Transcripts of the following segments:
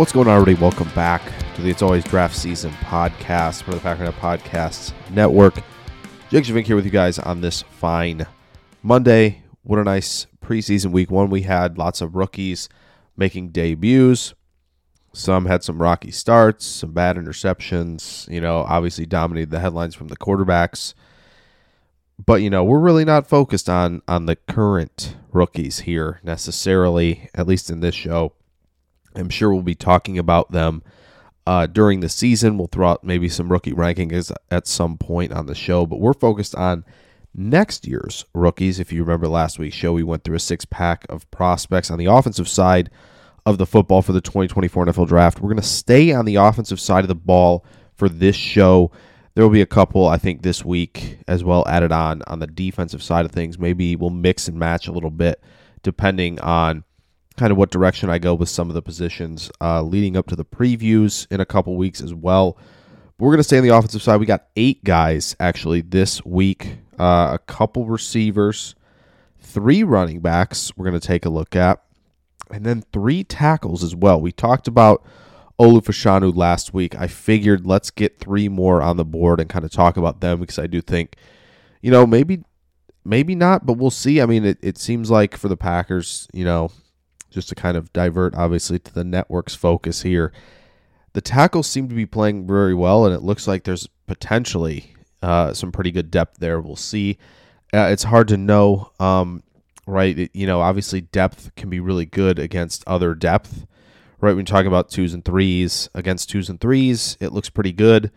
What's going on, everybody? Welcome back to the It's Always Draft Season podcast for the Packernet Podcasts Network. Jake Schyvinck here with you guys on this fine Monday. What a nice preseason week one we had. Lots of rookies making debuts. Some had some rocky starts, some bad interceptions. You know, obviously dominated the headlines from the quarterbacks. But you know, we're really not focused on on the current rookies here necessarily, at least in this show. I'm sure we'll be talking about them uh, during the season. We'll throw out maybe some rookie rankings at some point on the show, but we're focused on next year's rookies. If you remember last week's show, we went through a six pack of prospects on the offensive side of the football for the 2024 NFL draft. We're going to stay on the offensive side of the ball for this show. There will be a couple, I think, this week as well added on on the defensive side of things. Maybe we'll mix and match a little bit depending on kind of what direction I go with some of the positions uh, leading up to the previews in a couple weeks as well. But we're going to stay on the offensive side. We got eight guys actually this week, uh, a couple receivers, three running backs we're going to take a look at, and then three tackles as well. We talked about Olu Fashanu last week. I figured let's get three more on the board and kind of talk about them because I do think, you know, maybe maybe not, but we'll see. I mean, it, it seems like for the Packers, you know, just to kind of divert, obviously, to the network's focus here. The tackles seem to be playing very well, and it looks like there's potentially uh, some pretty good depth there. We'll see. Uh, it's hard to know, um, right? It, you know, obviously, depth can be really good against other depth, right? When talking about twos and threes, against twos and threes, it looks pretty good.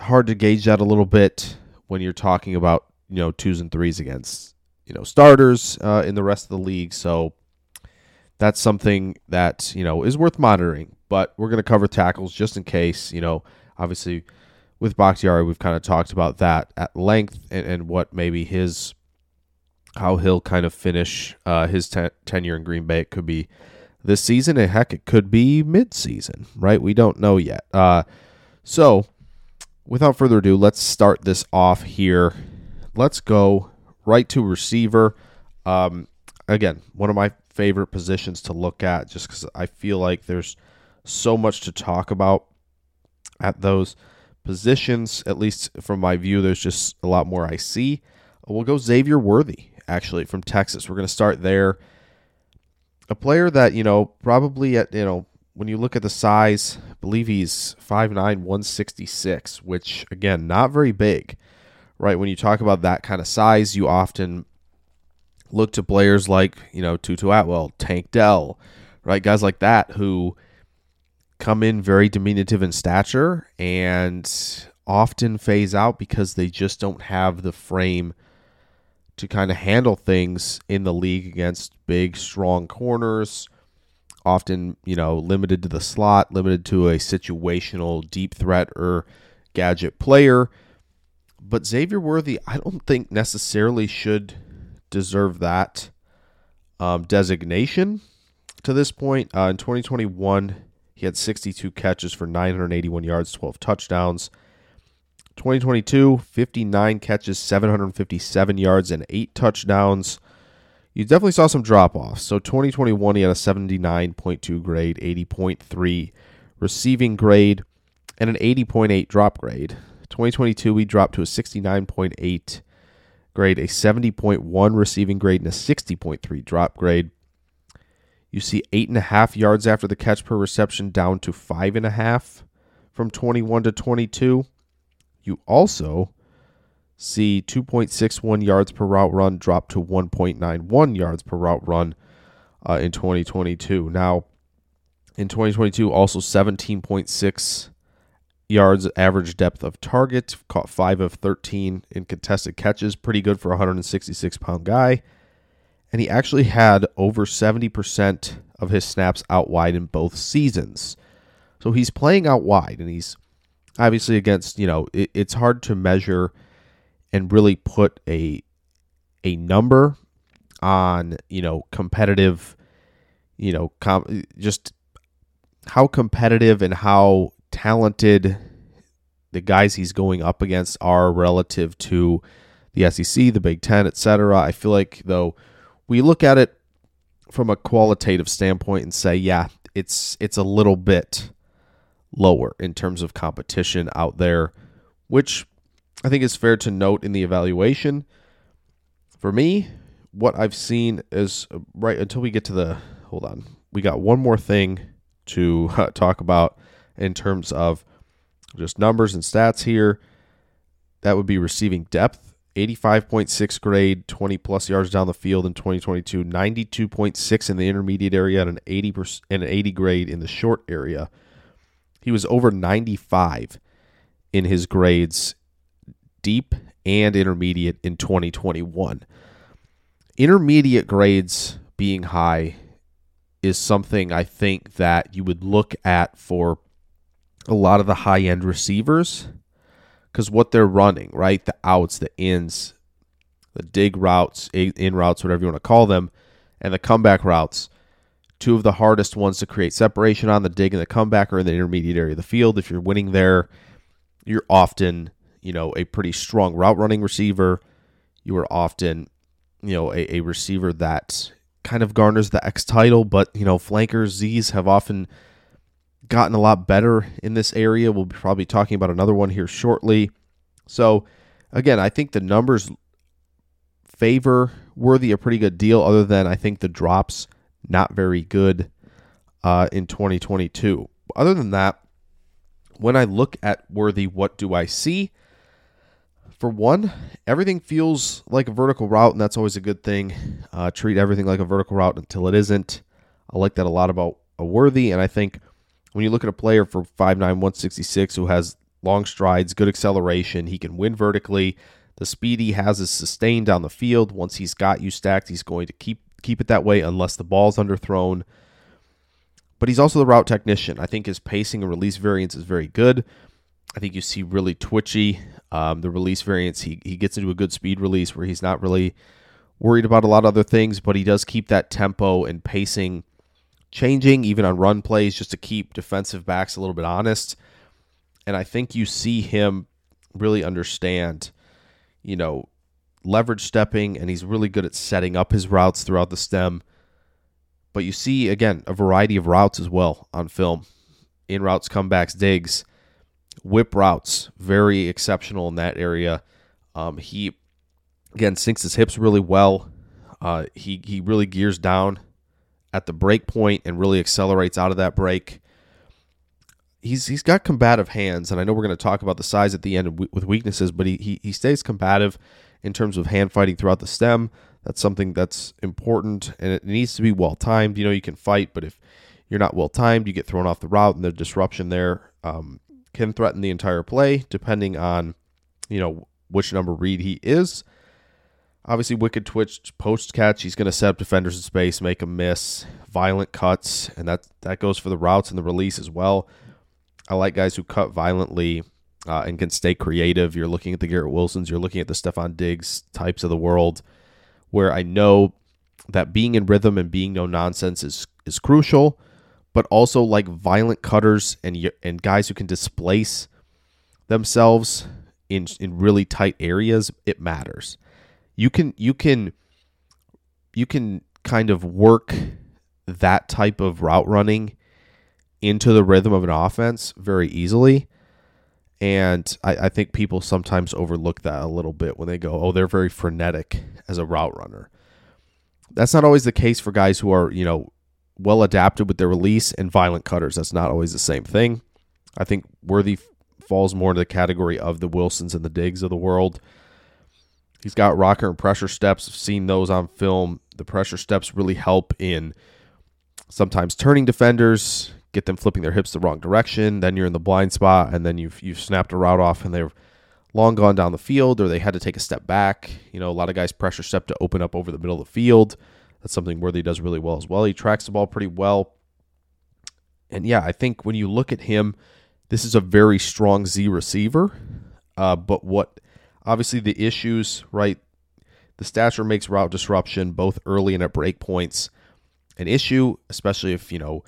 Hard to gauge that a little bit when you're talking about, you know, twos and threes against, you know, starters uh, in the rest of the league. So, that's something that you know is worth monitoring. But we're going to cover tackles just in case. You know, obviously with Bakhtiari, we've kind of talked about that at length and, and what maybe his how he'll kind of finish uh, his ten- tenure in Green Bay. It could be this season, and heck, it could be mid-season, right? We don't know yet. Uh, so, without further ado, let's start this off here. Let's go right to receiver. Um, again, one of my favorite positions to look at just because I feel like there's so much to talk about at those positions. At least from my view, there's just a lot more I see. We'll go Xavier Worthy, actually, from Texas. We're going to start there. A player that, you know, probably at, you know, when you look at the size, I believe he's 5'9, 166, which, again, not very big, right? When you talk about that kind of size, you often look to players like, you know, Tutu Atwell, Tank Dell, right? Guys like that who come in very diminutive in stature and often phase out because they just don't have the frame to kind of handle things in the league against big, strong corners. Often, you know, limited to the slot, limited to a situational deep threat or gadget player. But Xavier Worthy, I don't think necessarily should deserve that um, designation to this point. Uh, in 2021, he had 62 catches for 981 yards, 12 touchdowns. 2022, 59 catches, 757 yards, and 8 touchdowns. You definitely saw some drop offs. So 2021, he had a 79.2 grade, 80.3 receiving grade, and an 80.8 drop grade. 2022, he dropped to a 69.8 grade, a 70.1 receiving grade, and a 60.3 drop grade. You see eight and a half yards after the catch per reception down to five and a half from 21 to 22. You also see 2.61 yards per route run drop to 1.91 yards per route run uh, in 2022. Now, in 2022, also 17.6 yards average depth of target, caught 5 of 13 in contested catches, pretty good for a 166 pound guy. And he actually had over 70% of his snaps out wide in both seasons. So he's playing out wide, and he's obviously against, you know, it, it's hard to measure and really put a a number on, you know, competitive, you know, com- just how competitive and how talented the guys he's going up against are relative to the SEC, the Big Ten, etc. I feel like though we look at it from a qualitative standpoint and say, yeah, it's it's a little bit lower in terms of competition out there, which I think is fair to note in the evaluation. For me, what I've seen is uh, right until we get to the hold on, we got one more thing to talk about in terms of just numbers and stats here. That would be receiving depth. 85.6 grade, 20 plus yards down the field in 2022, 92.6 in the intermediate area, and an 80 and an 80 grade in the short area. He was over 95 in his grades, deep and intermediate in 2021. Intermediate grades being high is something I think that you would look at for a lot of the high end receivers because what they're running, right? The outs, the ins, the dig routes, in routes, whatever you want to call them, and the comeback routes. Two of the hardest ones to create separation on the dig and the comeback are in the intermediate area of the field. If you're winning there, you're often, you know, a pretty strong route running receiver. You are often, you know, a, a receiver that kind of garners the X title, but, you know, flankers, Z's have often gotten a lot better in this area. We'll be probably talking about another one here shortly. So, again, I think the numbers favor Worthy a pretty good deal, other than I think the drops not very good uh, in 2022. Other than that, when I look at Worthy, what do I see? For one, everything feels like a vertical route, and that's always a good thing. Uh, treat everything like a vertical route until it isn't. I like that a lot about a Worthy, and I think when you look at a player for 5'9, 166 who has long strides, good acceleration, he can win vertically. The speed he has is sustained down the field. Once he's got you stacked, he's going to keep keep it that way unless the ball's underthrown. But he's also the route technician. I think his pacing and release variance is very good. I think you see really twitchy. Um, the release variance, he, he gets into a good speed release where he's not really worried about a lot of other things, but he does keep that tempo and pacing changing, even on run plays, just to keep defensive backs a little bit honest. And I think you see him really understand, you know, leverage stepping, and he's really good at setting up his routes throughout the stem. But you see, again, a variety of routes as well on film in routes, comebacks, digs, whip routes, very exceptional in that area. Um, he, again, sinks his hips really well. Uh, he, he really gears down at the break point and really accelerates out of that break. He's he's got combative hands, and I know we're going to talk about the size at the end with weaknesses, but he, he he stays combative in terms of hand fighting throughout the stem. That's something that's important, and it needs to be well timed. You know, you can fight, but if you're not well timed, you get thrown off the route, and the disruption there um, can threaten the entire play, depending on you know which number read he is. Obviously, wicked twitch post catch. He's going to set up defenders in space, make them miss. Violent cuts, and that that goes for the routes and the release as well. I like guys who cut violently uh, and can stay creative. You're looking at the Garrett Wilsons. You're looking at the Stefon Diggs types of the world, where I know that being in rhythm and being no nonsense is is crucial, but also like violent cutters and and guys who can displace themselves in in really tight areas, it matters. You can you can you can kind of work that type of route running into the rhythm of an offense very easily. And I, I, think people sometimes overlook that a little bit when they go, oh, they're very frenetic as a route runner. That's not always the case for guys who are, you know, well adapted with their release and violent cutters. That's not always the same thing. I think Worthy falls more into the category of the Wilsons and the Diggs of the world. He's got rocker and pressure steps. I've seen those on film. The pressure steps really help in sometimes turning defenders, get them flipping their hips the wrong direction. Then you're in the blind spot, and then you've you've snapped a route off, and they're long gone down the field, or they had to take a step back. You know, a lot of guys pressure step to open up over the middle of the field. That's something Worthy does really well as well. He tracks the ball pretty well. And yeah, I think when you look at him, this is a very strong Z receiver. Uh, but what obviously the issues, right? The stature makes route disruption both early and at break points an issue, especially if, you know,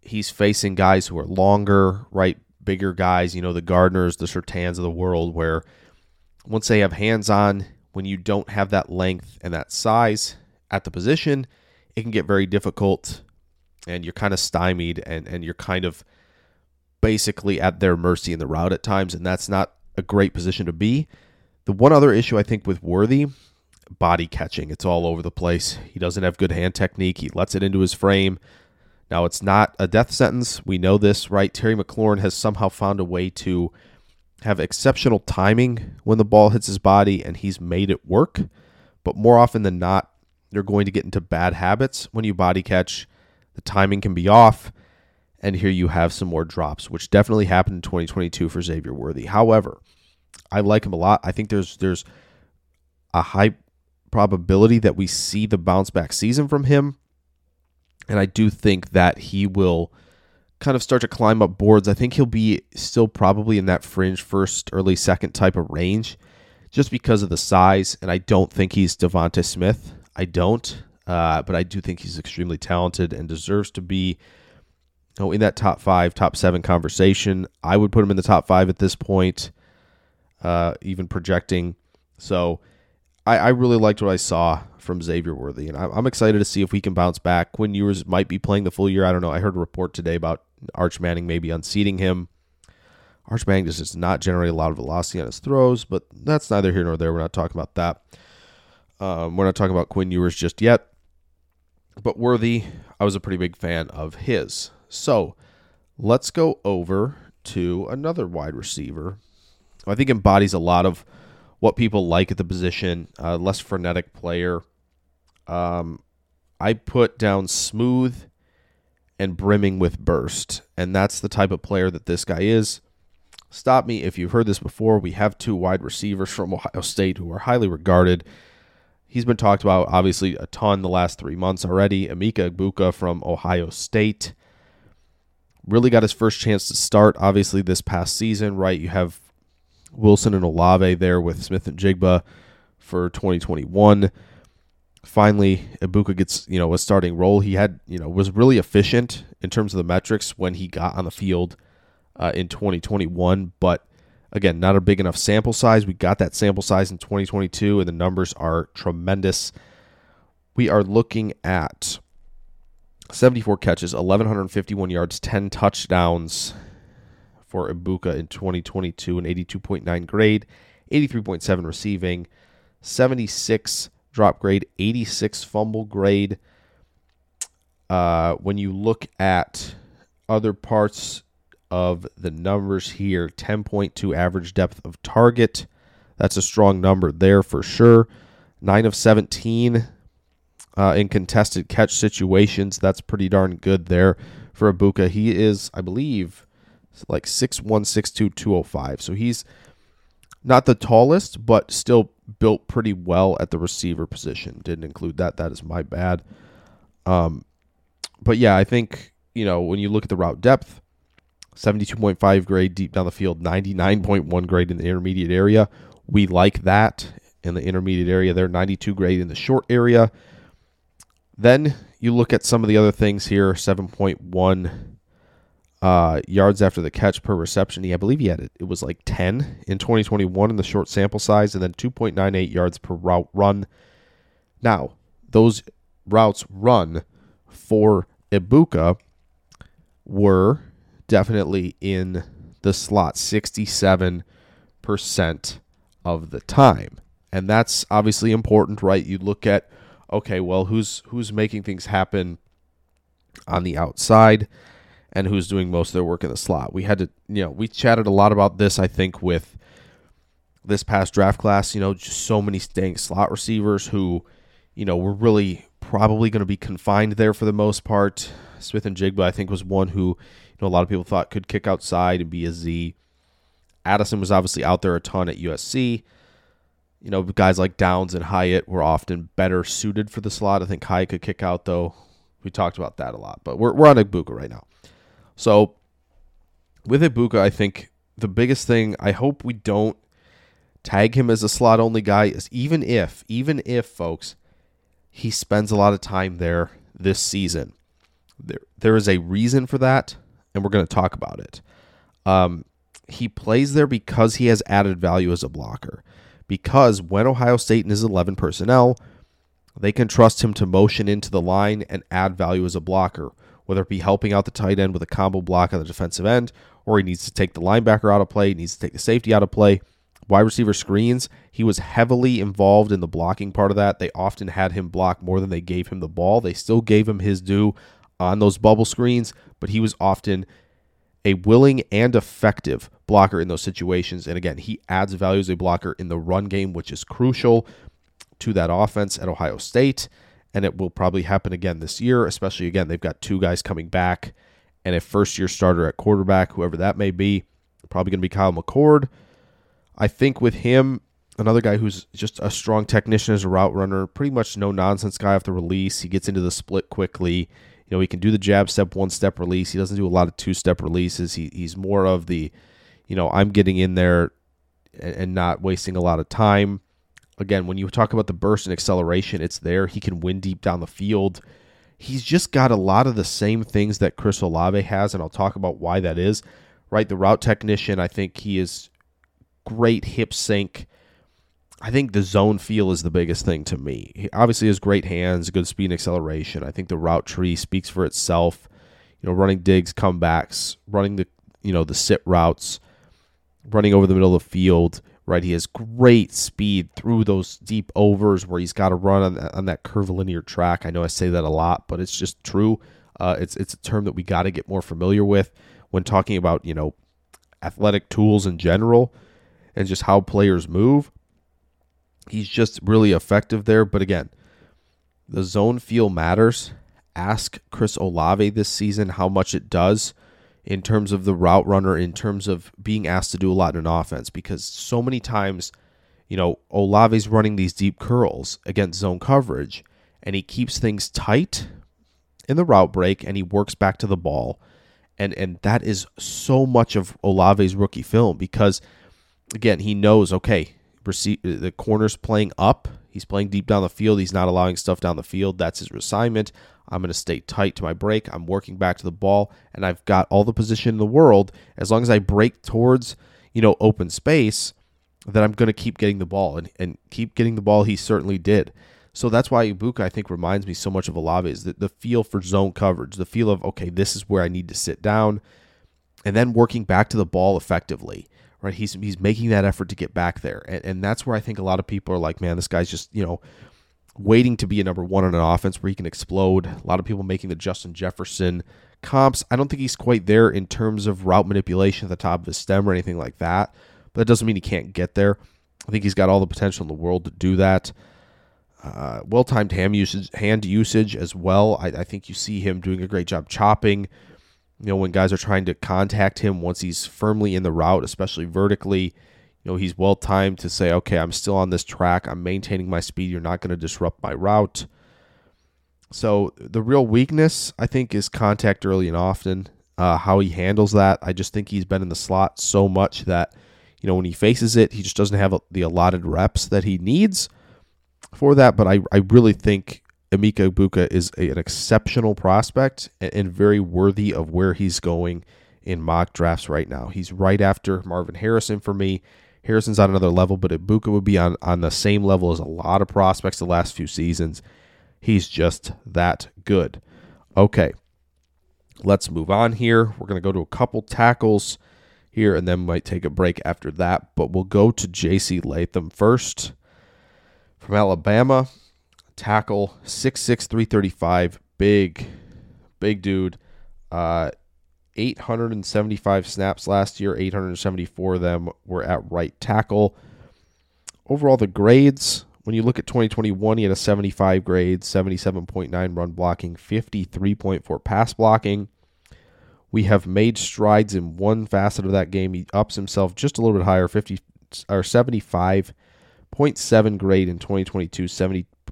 he's facing guys who are longer, right? Bigger guys, you know, the Gardners, the Surtains of the world, where once they have hands on, when you don't have that length and that size at the position, it can get very difficult and you're kind of stymied and, and you're kind of basically at their mercy in the route at times, and that's not a great position to be. The one other issue I think with Worthy, body catching. It's all over the place. He doesn't have good hand technique. He lets it into his frame. Now, it's not a death sentence. We know this, right? Terry McLaurin has somehow found a way to have exceptional timing when the ball hits his body, and he's made it work. But more often than not, you're going to get into bad habits when you body catch. The timing can be off, and here you have some more drops, which definitely happened in 2022 for Xavier Worthy. However, I like him a lot. I think there's there's a high probability that we see the bounce back season from him. And I do think that he will kind of start to climb up boards. I think he'll be still probably in that fringe first, early second type of range just because of the size. And I don't think he's Devonta Smith. I don't. Uh, but I do think he's extremely talented and deserves to be you know, in that top five, top seven conversation. I would put him in the top five at this point, uh, even projecting. So I, I really liked what I saw from Xavier Worthy, and I, I'm excited to see if we can bounce back. Quinn Ewers might be playing the full year. I don't know. I heard a report today about Arch Manning maybe unseating him. Arch Manning just does not generate a lot of velocity on his throws, but that's neither here nor there. We're not talking about that. Um, we're not talking about Quinn Ewers just yet. But Worthy, I was a pretty big fan of his. So let's go over to another wide receiver. I think embodies a lot of what people like at the position. Uh, less frenetic player. Um, I put down smooth and brimming with burst, and that's the type of player that this guy is. Stop me if you've heard this before. We have two wide receivers from Ohio State who are highly regarded. He's been talked about obviously a ton the last three months already. Emeka Egbuka from Ohio State really got his first chance to start obviously this past season, right? You have Wilson and Olave there with Smith-Njigba for 2021. Finally, Egbuka gets you know a starting role. He had you know was really efficient in terms of the metrics when he got on the field uh, in 2021, but again, not a big enough sample size. We got that sample size in 2022, and the numbers are tremendous. We are looking at 74 catches, 1,151 yards, 10 touchdowns, for Egbuka in 2022, an 82.9 grade, 83.7 receiving, 76 drop grade, 86 fumble grade. Uh, when you look at other parts of the numbers here, 10.2 average depth of target. That's a strong number there for sure. 9 of 17 uh, in contested catch situations. That's pretty darn good there for Egbuka. He is, I believe, like 6'1, 6'2, 205. So he's not the tallest, but still built pretty well at the receiver position. Didn't include that. That is my bad. Um, but yeah, I think, you know, when you look at the route depth, 72.5 grade deep down the field, 99.1 grade in the intermediate area. We like that in the intermediate area there, 92 grade in the short area. Then you look at some of the other things here 7.1 uh, yards after the catch per reception. He, I believe he had it. It was like 10 in 2021 in the short sample size, and then 2.98 yards per route run. Now, those routes run for Egbuka were definitely in the slot 67% of the time. And that's obviously important, right? You look at okay, well, who's who's making things happen on the outside and who's doing most of their work in the slot. We had to, you know, we chatted a lot about this I think with this past draft class, you know, just so many staying slot receivers who, you know, were really probably going to be confined there for the most part. Smith-Njigba, I think, was one who, you know, a lot of people thought could kick outside and be a Z. Addison was obviously out there a ton at USC. You know, guys like Downs and Hyatt were often better suited for the slot. I think Hyatt could kick out, though. We talked about that a lot, but we're, we're on Egbuka right now. So with Egbuka, I think the biggest thing, I hope we don't tag him as a slot only guy, is even if, even if, folks, he spends a lot of time there this season. There, there is a reason for that, and we're going to talk about it. Um, he plays there because he has added value as a blocker. Because when Ohio State and his 11 personnel, they can trust him to motion into the line and add value as a blocker, whether it be helping out the tight end with a combo block on the defensive end, or he needs to take the linebacker out of play, he needs to take the safety out of play. Wide receiver screens, he was heavily involved in the blocking part of that. They often had him block more than they gave him the ball. They still gave him his due on those bubble screens, but he was often a willing and effective blocker in those situations. And again, he adds value as a blocker in the run game, which is crucial to that offense at Ohio State. And it will probably happen again this year, especially again, they've got two guys coming back and a first year starter at quarterback, whoever that may be. Probably going to be Kyle McCord. I think with him, another guy who's just a strong technician as a route runner, pretty much no nonsense guy off the release. He gets into the split quickly. You know, he can do the jab step, one step release. He doesn't do a lot of two step releases. He, he's more of the, you know, I'm getting in there and, and not wasting a lot of time. Again, when you talk about the burst and acceleration, it's there. He can win deep down the field. He's just got a lot of the same things that Chris Olave has, and I'll talk about why that is. Right, the route technician, I think he is great hip sync I think the zone feel is the biggest thing to me. He obviously has great hands, good speed and acceleration. I think the route tree speaks for itself. You know, running digs, comebacks, running the you know the sit routes, running over the middle of the field. Right, he has great speed through those deep overs where he's got to run on that, on that curvilinear track. I know I say that a lot, but it's just true. Uh, it's it's a term that we got to get more familiar with when talking about you know athletic tools in general and just how players move He's just really effective there. But again, the zone feel matters. Ask Chris Olave this season how much it does in terms of the route runner, in terms of being asked to do a lot in an offense, because so many times, you know, Olave's running these deep curls against zone coverage, and he keeps things tight in the route break, and he works back to the ball. And, and that is so much of Olave's rookie film because, again, he knows, okay, receive the corner's playing up. He's playing deep down the field. He's not allowing stuff down the field. That's his assignment. I'm going to stay tight to my break. I'm working back to the ball, and I've got all the position in the world. As long as I break towards, you know, open space, that I'm going to keep getting the ball and, and keep getting the ball. He certainly did. So that's why Egbuka, I think, reminds me so much of Olave is the, the feel for zone coverage, the feel of, okay, this is where I need to sit down, and then working back to the ball effectively right? He's he's making that effort to get back there, and, and that's where I think a lot of people are like, man, this guy's just you know waiting to be a number one on an offense where he can explode. A lot of people making the Justin Jefferson comps. I don't think he's quite there in terms of route manipulation at the top of his stem or anything like that, but that doesn't mean he can't get there. I think he's got all the potential in the world to do that. Uh, well timed hand usage, hand usage as well. I, I think you see him doing a great job chopping you know, when guys are trying to contact him once he's firmly in the route, especially vertically, you know, he's well timed to say, okay, I'm still on this track. I'm maintaining my speed. You're not going to disrupt my route. So the real weakness, I think, is contact early and often. Uh, how he handles that, I just think he's been in the slot so much that, you know, when he faces it, he just doesn't have the allotted reps that he needs for that. But I, I really think Emeka Egbuka is a, an exceptional prospect and, and very worthy of where he's going in mock drafts right now. He's right after Marvin Harrison for me. Harrison's on another level, but Egbuka would be on, on the same level as a lot of prospects the last few seasons. He's just that good. Okay, let's move on here. We're going to go to a couple tackles here and then might take a break after that, but we'll go to J.C. Latham first from Alabama. Tackle 6'6, 335. Big, big dude. Uh, 875 snaps last year, 874 of them were at right tackle. Overall, the grades, when you look at 2021, he had a 75 grade, 77.9 run blocking, 53.4 pass blocking. We have made strides in one facet of that game. He ups himself just a little bit higher, 50 or 75.7 grade in 2022,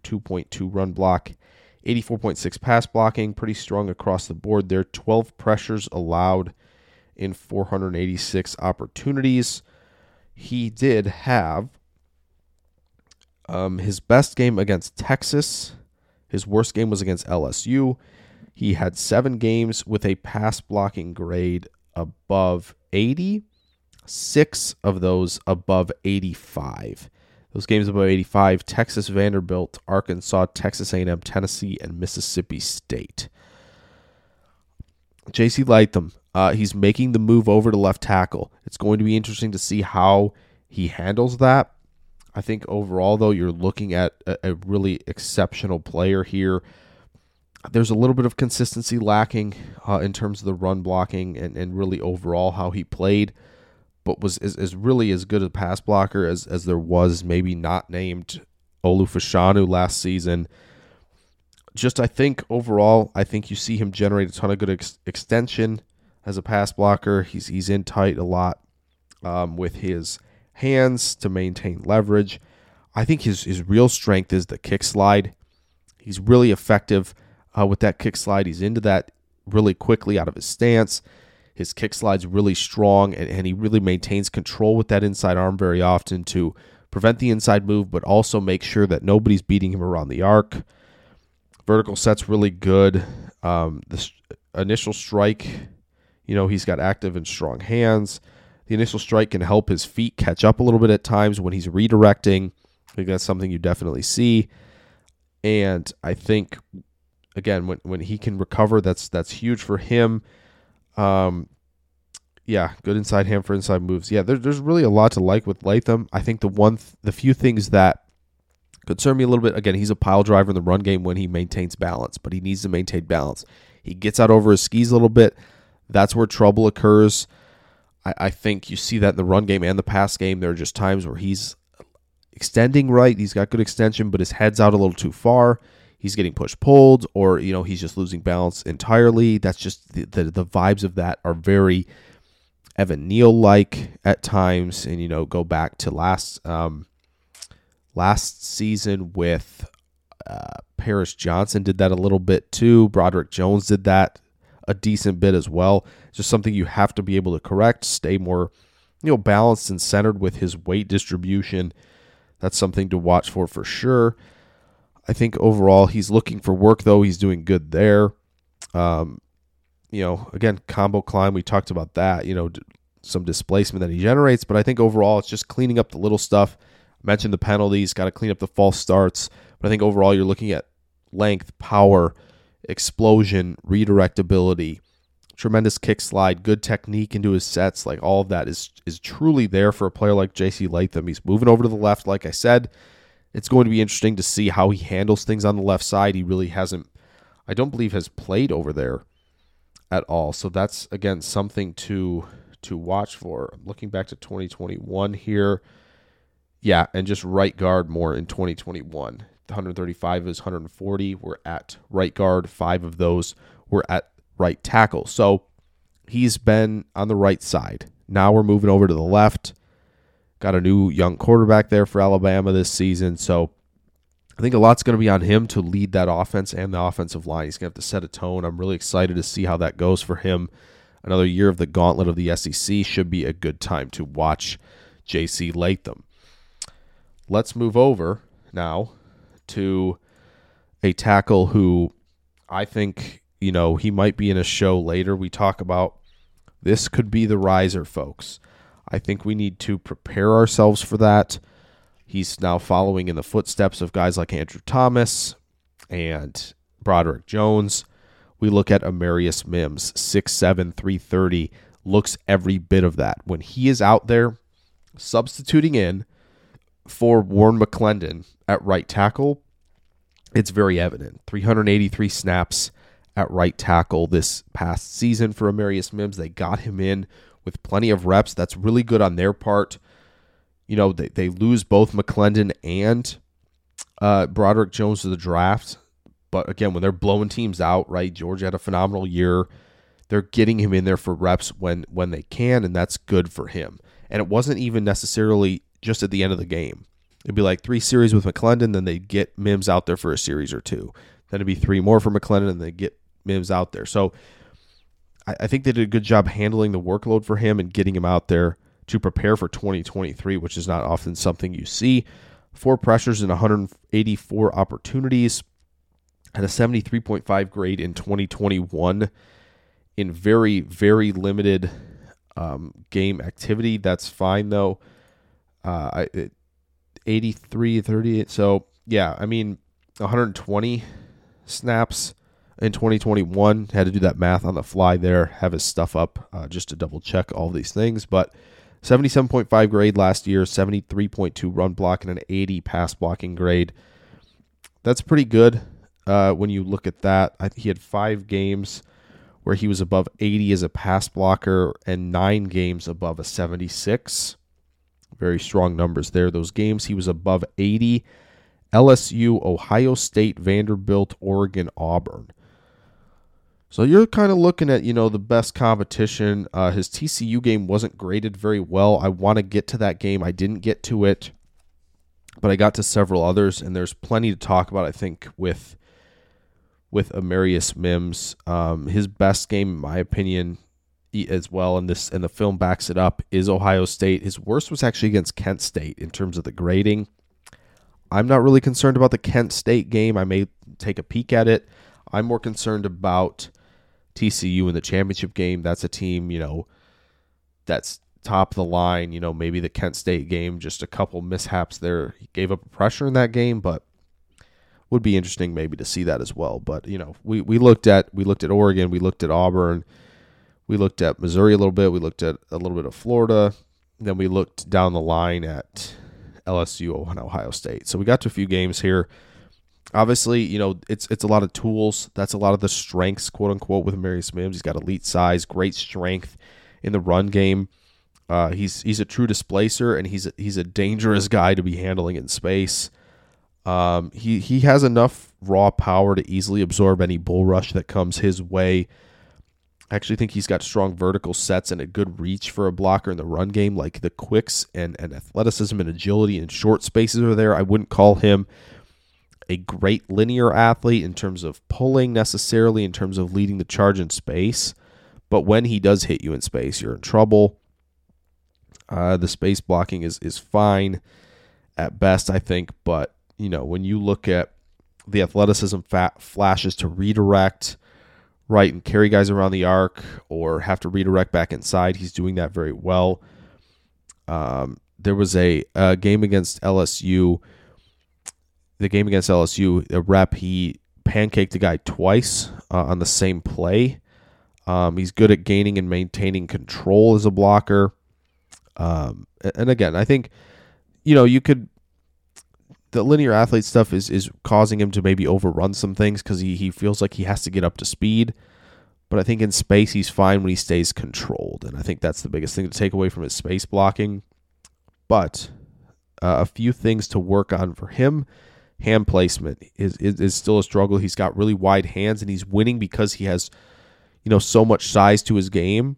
72.2 run block, 84.6 pass blocking, pretty strong across the board there. 12 pressures allowed in 486 opportunities. He did have um, his best game against Texas. His worst game was against LSU. He had seven games with a pass blocking grade above 80, six of those above 85. Those games above 85: Texas, Vanderbilt, Arkansas, Texas A&M, Tennessee, and Mississippi State. J.C. Latham, uh, he's making the move over to left tackle. It's going to be interesting to see how he handles that. I think overall, though, you're looking at a, a really exceptional player here there's a little bit of consistency lacking uh, in terms of the run blocking and, and really overall how he played, but was is, is really as good a pass blocker as, as there was maybe not named Olu Fashanu last season. Just I think overall, I think you see him generate a ton of good ex- extension as a pass blocker. He's he's in tight a lot um, with his hands to maintain leverage. I think his his real strength is the kick slide. He's really effective uh, with that kick slide. He's into that really quickly out of his stance. His kick slide's really strong, and, and he really maintains control with that inside arm very often to prevent the inside move, but also make sure that nobody's beating him around the arc. Vertical set's really good. Um, the initial strike, you know, he's got active and strong hands. The initial strike can help his feet catch up a little bit at times when he's redirecting. I think that's something you definitely see. And I think again, when when he can recover, that's that's huge for him. Um, yeah, good inside hand for inside moves. Yeah, there, there's really a lot to like with Latham. I think the one, th- the few things that concern me a little bit. Again, he's a pile driver in the run game when he maintains balance, but he needs to maintain balance. He gets out over his skis a little bit. That's where trouble occurs. I, I think you see that in the run game and the pass game. There are just times where he's extending right. He's got good extension, but his head's out a little too far he's getting push pulled or you know he's just losing balance entirely. That's just the the, the vibes of that are very Evan Neal like at times, and you know go back to last um, last season with uh, Paris Johnson did that a little bit too. Broderick Jones did that a decent bit as well. It's just something you have to be able to correct, stay more you know balanced and centered with his weight distribution. That's something to watch for for sure. I think overall he's looking for work though. He's doing good there. Um, you know, again, combo climb. We talked about that. You know, some displacement that he generates, but I think overall it's just cleaning up the little stuff. I mentioned the penalties. Got to clean up the false starts. But I think overall you're looking at length, power, explosion, redirectability, tremendous kick slide, good technique into his sets. Like all of that is is truly there for a player like J.C. Latham. He's moving over to the left, like I said it's going to be interesting to see how he handles things on the left side. He really hasn't, I don't believe, has played over there at all. So that's again something to to watch for. Looking back to 2021 here, yeah, and just right guard more in 2021. 135 is 140 We're at right guard. Five of those were at right tackle. So he's been on the right side. Now we're moving over to the left. Got a new young quarterback there for Alabama this season. So I think a lot's going to be on him to lead that offense and the offensive line. He's going to have to set a tone. I'm really excited to see how that goes for him. Another year of the gauntlet of the SEC should be a good time to watch JC Latham. Let's move over now to a tackle who I think, you know, he might be in a show later. We talk about this could be the riser, folks. I think we need to prepare ourselves for that. He's now following in the footsteps of guys like Andrew Thomas and Broderick Jones. We look at Amarius Mims, 6'7, 330, looks every bit of that. When he is out there substituting in for Warren McClendon at right tackle, it's very evident. 383 snaps at right tackle this past season for Amarius Mims. They got him in with plenty of reps. That's really good on their part. You know, they, they lose both McClendon and uh, Broderick Jones to the draft. But again, when they're blowing teams out, right? Georgia had a phenomenal year. They're getting him in there for reps when when they can, and that's good for him. And it wasn't even necessarily just at the end of the game. It'd be like three series with McClendon, then they'd get Mims out there for a series or two. Then it'd be three more for McClendon, and they get Mims out there. So I, I think they did a good job handling the workload for him and getting him out there to prepare for 2023, which is not often something you see. Four pressures and 184 opportunities, had a 73.5 grade in 2021 in very, very limited um, game activity. That's fine, though. Uh, I, 83, 38. So, yeah, I mean, 120 snaps in 2021. Had to do that math on the fly there, have his stuff up uh, just to double check all these things. But 77.5 grade last year, 73.2 run block, and an 80 pass blocking grade. That's pretty good uh, when you look at that. I, he had five games where he was above 80 as a pass blocker and nine games above a 76. Very strong numbers there. Those games he was above 80. LSU, Ohio State, Vanderbilt, Oregon, Auburn. So you're kind of looking at, you know, the best competition. Uh, his TCU game wasn't graded very well. I want to get to that game. I didn't get to it, but I got to several others, and there's plenty to talk about. I think with with Amarius Mims, um, his best game, in my opinion, as well, and this and the film backs it up, is Ohio State. His worst was actually against Kent State in terms of the grading. I'm not really concerned about the Kent State game. I may take a peek at it. I'm more concerned about TCU in the championship game. That's a team, you know, that's top of the line. You know, maybe the Kent State game, just a couple mishaps there. He gave up pressure in that game, but would be interesting maybe to see that as well. But you know, we, we looked at we looked at Oregon, we looked at Auburn, we looked at Missouri a little bit, we looked at a little bit of Florida, then we looked down the line at LSU and Ohio State. So we got to a few games here obviously, you know, it's it's a lot of tools. That's a lot of the strengths, quote unquote, with Marius Mims. He's got elite size, great strength in the run game. Uh, he's he's a true displacer, and he's a, he's a dangerous guy to be handling in space. Um, he he has enough raw power to easily absorb any bull rush that comes his way. I actually think he's got strong vertical sets and a good reach for a blocker in the run game. Like the quicks and, and athleticism and agility in short spaces are there. I wouldn't call him a great linear athlete in terms of pulling necessarily, in terms of leading the charge in space. But when he does hit you in space, you're in trouble. Uh, the space blocking is is fine at best, I think. But you know, when you look at the athleticism fat flashes to redirect, right, and carry guys around the arc, or have to redirect back inside, he's doing that very well. Um, there was a, a game against LSU the game against LSU, a rep, he pancaked a guy twice uh, on the same play. Um, he's good at gaining and maintaining control as a blocker. Um, and again, I think, you know, you could. The linear athlete stuff is, is causing him to maybe overrun some things because he, he feels like he has to get up to speed. But I think in space, he's fine when he stays controlled. And I think that's the biggest thing to take away from his space blocking. But uh, a few things to work on for him hand placement is, is, still a struggle. He's got really wide hands and he's winning because he has, you know, so much size to his game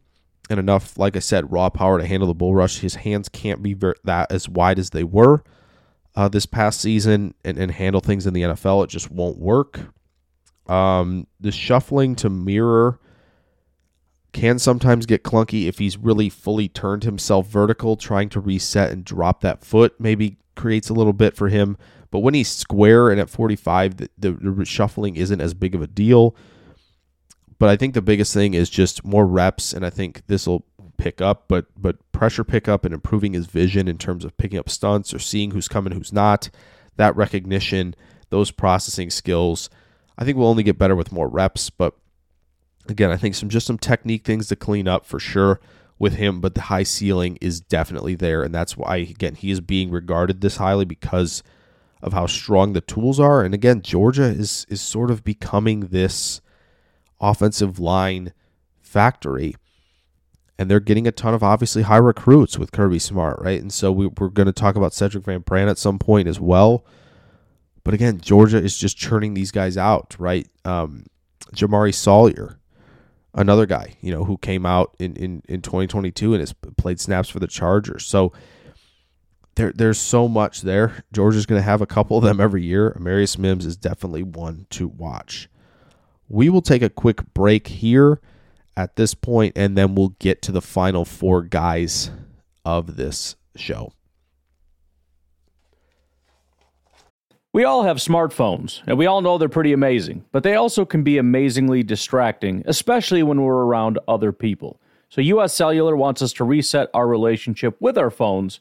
and enough, like I said, raw power to handle the bull rush. His hands can't be very, that as wide as they were uh, this past season and, and handle things in the NFL. It just won't work. Um, the shuffling to mirror can sometimes get clunky if he's really fully turned himself vertical, trying to reset and drop that foot. Maybe creates a little bit for him But when he's square and at 45, the, the, the shuffling isn't as big of a deal. But I think the biggest thing is just more reps, and I think this will pick up. But but pressure pickup and improving his vision in terms of picking up stunts or seeing who's coming, who's not. That recognition, those processing skills, I think will only get better with more reps. But again, I think some just some technique things to clean up for sure with him. But the high ceiling is definitely there, and that's why again he is being regarded this highly because of how strong the tools are. And again, Georgia is is sort of becoming this offensive line factory. And they're getting a ton of obviously high recruits with Kirby Smart, right? And so we, are going to talk about Sedrick Van Pran at some point as well. But again, Georgia is just churning these guys out, right? Um, Jamaree Salyer, another guy, you know, who came out in, in, in 2022 and has played snaps for the Chargers. So there, there's so much there. Georgia's going to have a couple of them every year. Amarius Mims is definitely one to watch. We will take a quick break here at this point, and then we'll get to the final four guys of this show. We all have smartphones, and we all know they're pretty amazing, but they also can be amazingly distracting, especially when we're around other people. So, US Cellular wants us to reset our relationship with our phones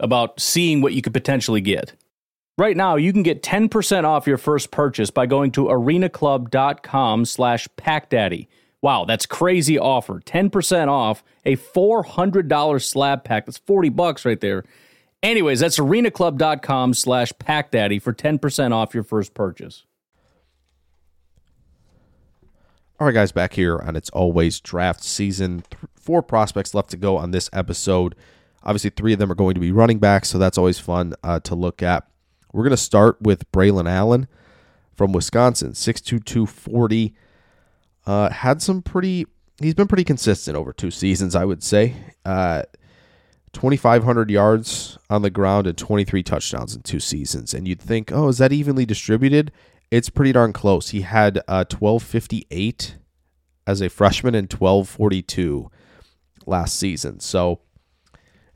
about seeing what you could potentially get. Right now, you can get 10% off your first purchase by going to arenaclub.com slash packdaddy. Wow, that's crazy offer. 10% off a $400 slab pack. That's 40 bucks right there. Anyways, that's arenaclub.com slash packdaddy for 10% off your first purchase. All right, guys, back here on It's Always Draft Season. Four prospects left to go on this episode. Obviously, three of them are going to be running backs, so that's always fun uh, to look at. We're going to start with Braylon Allen from Wisconsin, 6'2", 240. Uh, had some pretty. He's been pretty consistent over two seasons, I would say. Uh, 2,500 yards on the ground and 23 touchdowns in two seasons. And you'd think, oh, is that evenly distributed? It's pretty darn close. He had uh, 1258 as a freshman and 1242 last season. So,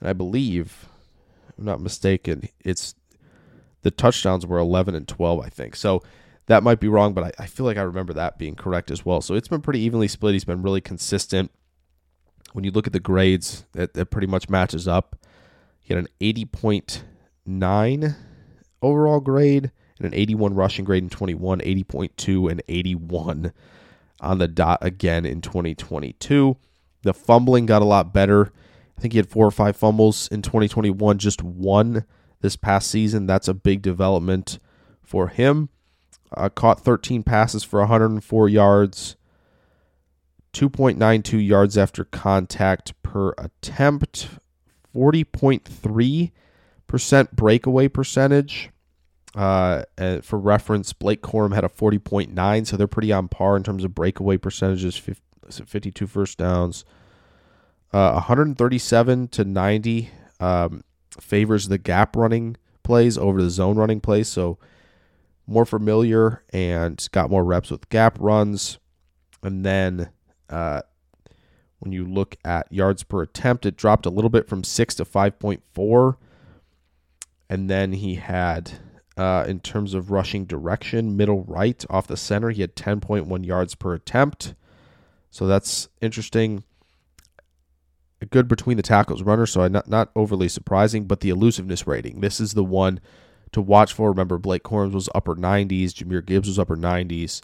and I believe, I'm not mistaken, it's the touchdowns were 11 and 12, I think. So that might be wrong, but I, I feel like I remember that being correct as well. So it's been pretty evenly split. He's been really consistent. When you look at the grades, it, it pretty much matches up. He had an 80.9 overall grade and an 81 rushing grade in 21, 80.2, and 81 on the dot again in 2022. The fumbling got a lot better. Think he had four or five fumbles in 2021, just one this past season. That's a big development for him. Uh, caught 13 passes for 104 yards, 2.92 yards after contact per attempt, 40.3% breakaway percentage. Uh, for reference, Blake Corum had a 40.9, so they're pretty on par in terms of breakaway percentages. 52 first downs, uh, 137 to 90 um, favors the gap running plays over the zone running plays. So more familiar and got more reps with gap runs. And then uh, when you look at yards per attempt, it dropped a little bit from 6 to 5.4. And then he had, uh, in terms of rushing direction, middle right off the center, he had 10.1 yards per attempt. So that's interesting. Good between the tackles runner, so not not overly surprising, but the elusiveness rating. This is the one to watch for. Remember, Blake Corums was upper 90s, Jahmyr Gibbs was upper 90s,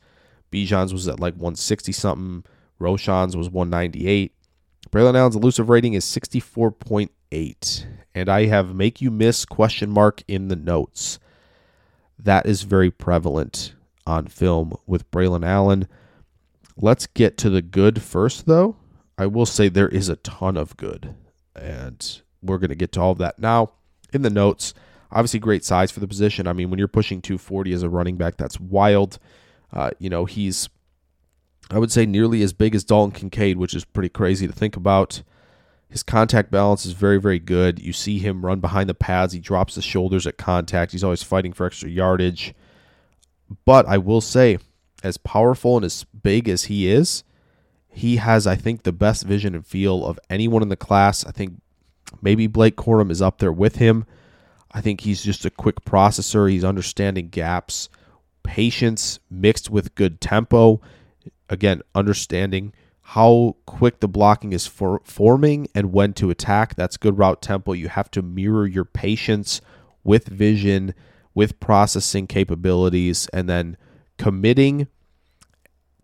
Bijan's was at like 160 something, Roschon's was 198. Braylon Allen's elusive rating is 64.8. And I have make you miss question mark in the notes. That is very prevalent on film with Braylon Allen. Let's get to the good first, though. I will say there is a ton of good, and we're going to get to all of that now in the notes. Obviously, great size for the position. I mean, when you're pushing 240 as a running back, that's wild. Uh, you know, he's, I would say, nearly as big as Dalton Kincaid, which is pretty crazy to think about. His contact balance is very, very good. You see him run behind the pads. He drops the shoulders at contact. He's always fighting for extra yardage. But I will say, as powerful and as big as he is, he has, I think, the best vision and feel of anyone in the class. I think maybe Blake Corum is up there with him. I think he's just a quick processor. He's understanding gaps, patience mixed with good tempo. Again, understanding how quick the blocking is for forming and when to attack. That's good route tempo. You have to mirror your patience with vision, with processing capabilities, and then committing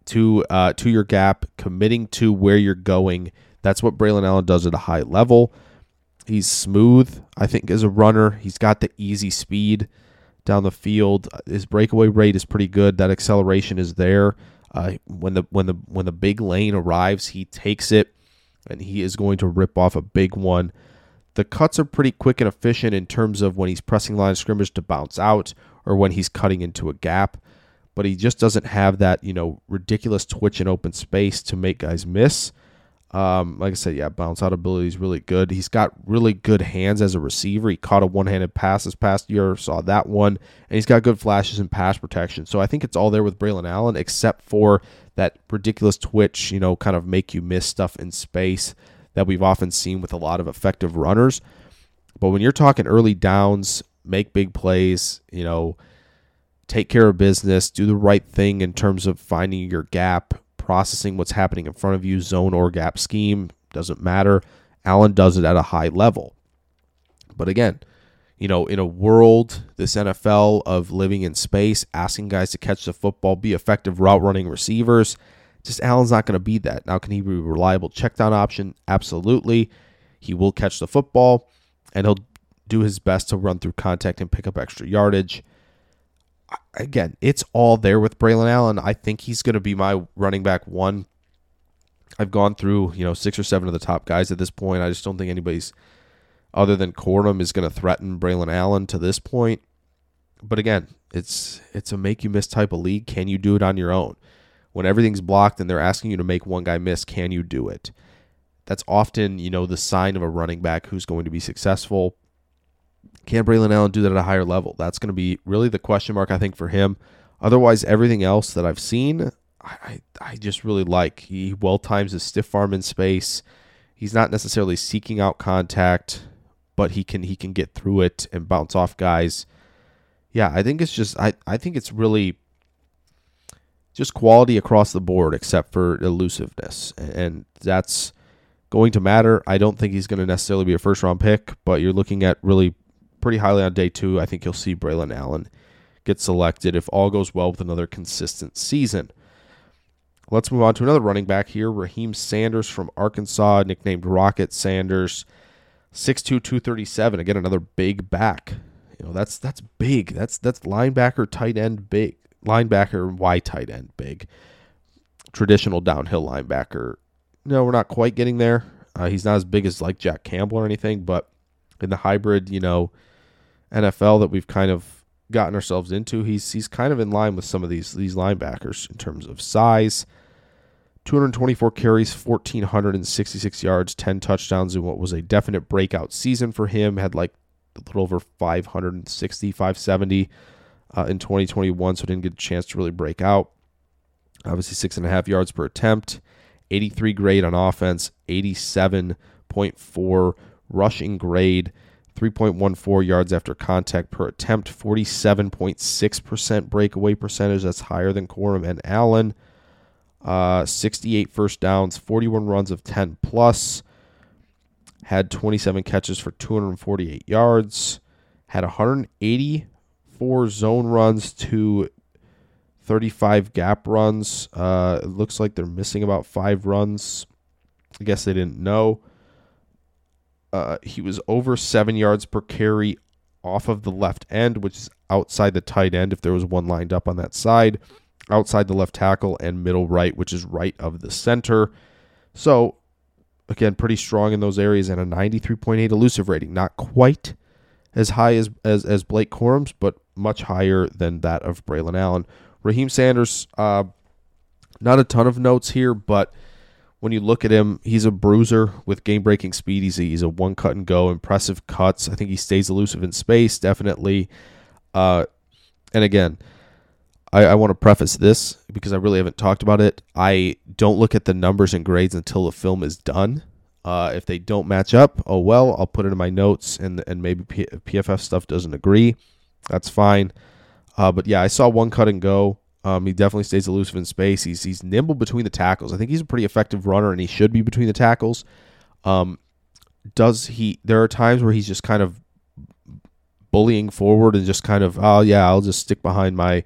to uh, to your gap, committing to where you're going. That's what Braylon Allen does at a high level. He's smooth, I think, as a runner. He's got the easy speed down the field. His breakaway rate is pretty good. That acceleration is there. Uh, when the when the when the big lane arrives, he takes it, and he is going to rip off a big one. The cuts are pretty quick and efficient in terms of when he's pressing line scrimmage to bounce out or when he's cutting into a gap, but he just doesn't have that you know ridiculous twitch in open space to make guys miss. Um, like I said, yeah, bounce out ability is really good. He's got really good hands as a receiver. He caught a one handed pass this past year, saw that one, and he's got good flashes and pass protection. So I think it's all there with Braylon Allen, except for that ridiculous twitch, you know, kind of make you miss stuff in space that we've often seen with a lot of effective runners. But when you're talking early downs, make big plays, you know, take care of business, do the right thing in terms of finding your gap, processing what's happening in front of you, zone or gap scheme, doesn't matter. Allen does it at a high level. But again, you know, in a world, this NFL of living in space, asking guys to catch the football, be effective route running receivers, just Allen's not going to be that. Now, can he be a reliable check down option? Absolutely. He will catch the football and he'll do his best to run through contact and pick up extra yardage again, it's all there with Braylon Allen. I think he's going to be my running back one. I've gone through, you know, six or seven of the top guys at this point. I just don't think anybody's other than Corum is going to threaten Braylon Allen to this point. But again, it's it's a make you miss type of league. Can you do it on your own? When everything's blocked and they're asking you to make one guy miss, can you do it? That's often, you know, the sign of a running back who's going to be successful. Can Braylon Allen do that at a higher level? That's going to be really the question mark, I think, for him. Otherwise, everything else that I've seen, I, I just really like. He well times his stiff arm in space. He's not necessarily seeking out contact, but he can he can get through it and bounce off guys. Yeah, I think it's just I, I think it's really just quality across the board except for elusiveness. And that's going to matter. I don't think he's going to necessarily be a first round pick, but you're looking at really pretty highly on day two. I think you'll see Braylon Allen get selected if all goes well with another consistent season. Let's move on to another running back here, Raheem Sanders from Arkansas, nicknamed Rocket Sanders, 6'2", 237. Again, another big back. You know, that's that's big. That's that's linebacker, tight end, big. Linebacker, Y tight end, big. Traditional downhill linebacker. No, we're not quite getting there. Uh, he's not as big as like Jack Campbell or anything, but in the hybrid, you know, NFL that we've kind of gotten ourselves into. He's he's kind of in line with some of these these linebackers in terms of size. 224 carries, 1466 yards, 10 touchdowns in what was a definite breakout season for him. Had like a little over 560, 570 uh, in 2021, so didn't get a chance to really break out. Obviously, six and a half yards per attempt, 83 grade on offense, 87.4 rushing grade. 3.14 yards after contact per attempt, 47.6% breakaway percentage. That's higher than Corum and Allen. Uh, 68 first downs, 41 runs of 10 plus. Had 27 catches for 248 yards. Had 184 zone runs to 35 gap runs. Uh, it looks like they're missing about five runs. I guess they didn't know. Uh, he was over seven yards per carry off of the left end, which is outside the tight end if there was one lined up on that side, outside the left tackle, and middle right, which is right of the center. So, again, pretty strong in those areas and a 93.8 elusive rating. Not quite as high as, as, as Blake Corum's, but much higher than that of Braylon Allen. Raheem Sanders, uh, not a ton of notes here, but when you look at him, he's a bruiser with game breaking speed. He's a, he's a one cut and go, impressive cuts. I think he stays elusive in space, definitely. Uh, and again, I, I want to preface this because I really haven't talked about it. I don't look at the numbers and grades until the film is done. Uh, if they don't match up, oh well, I'll put it in my notes, and and maybe P- PFF stuff doesn't agree. That's fine. Uh, but yeah, I saw one cut and go. Um, he definitely stays elusive in space. He's he's nimble between the tackles. I think he's a pretty effective runner, and he should be between the tackles. Um, does he? There are times where he's just kind of bullying forward and just kind of, oh yeah, I'll just stick behind my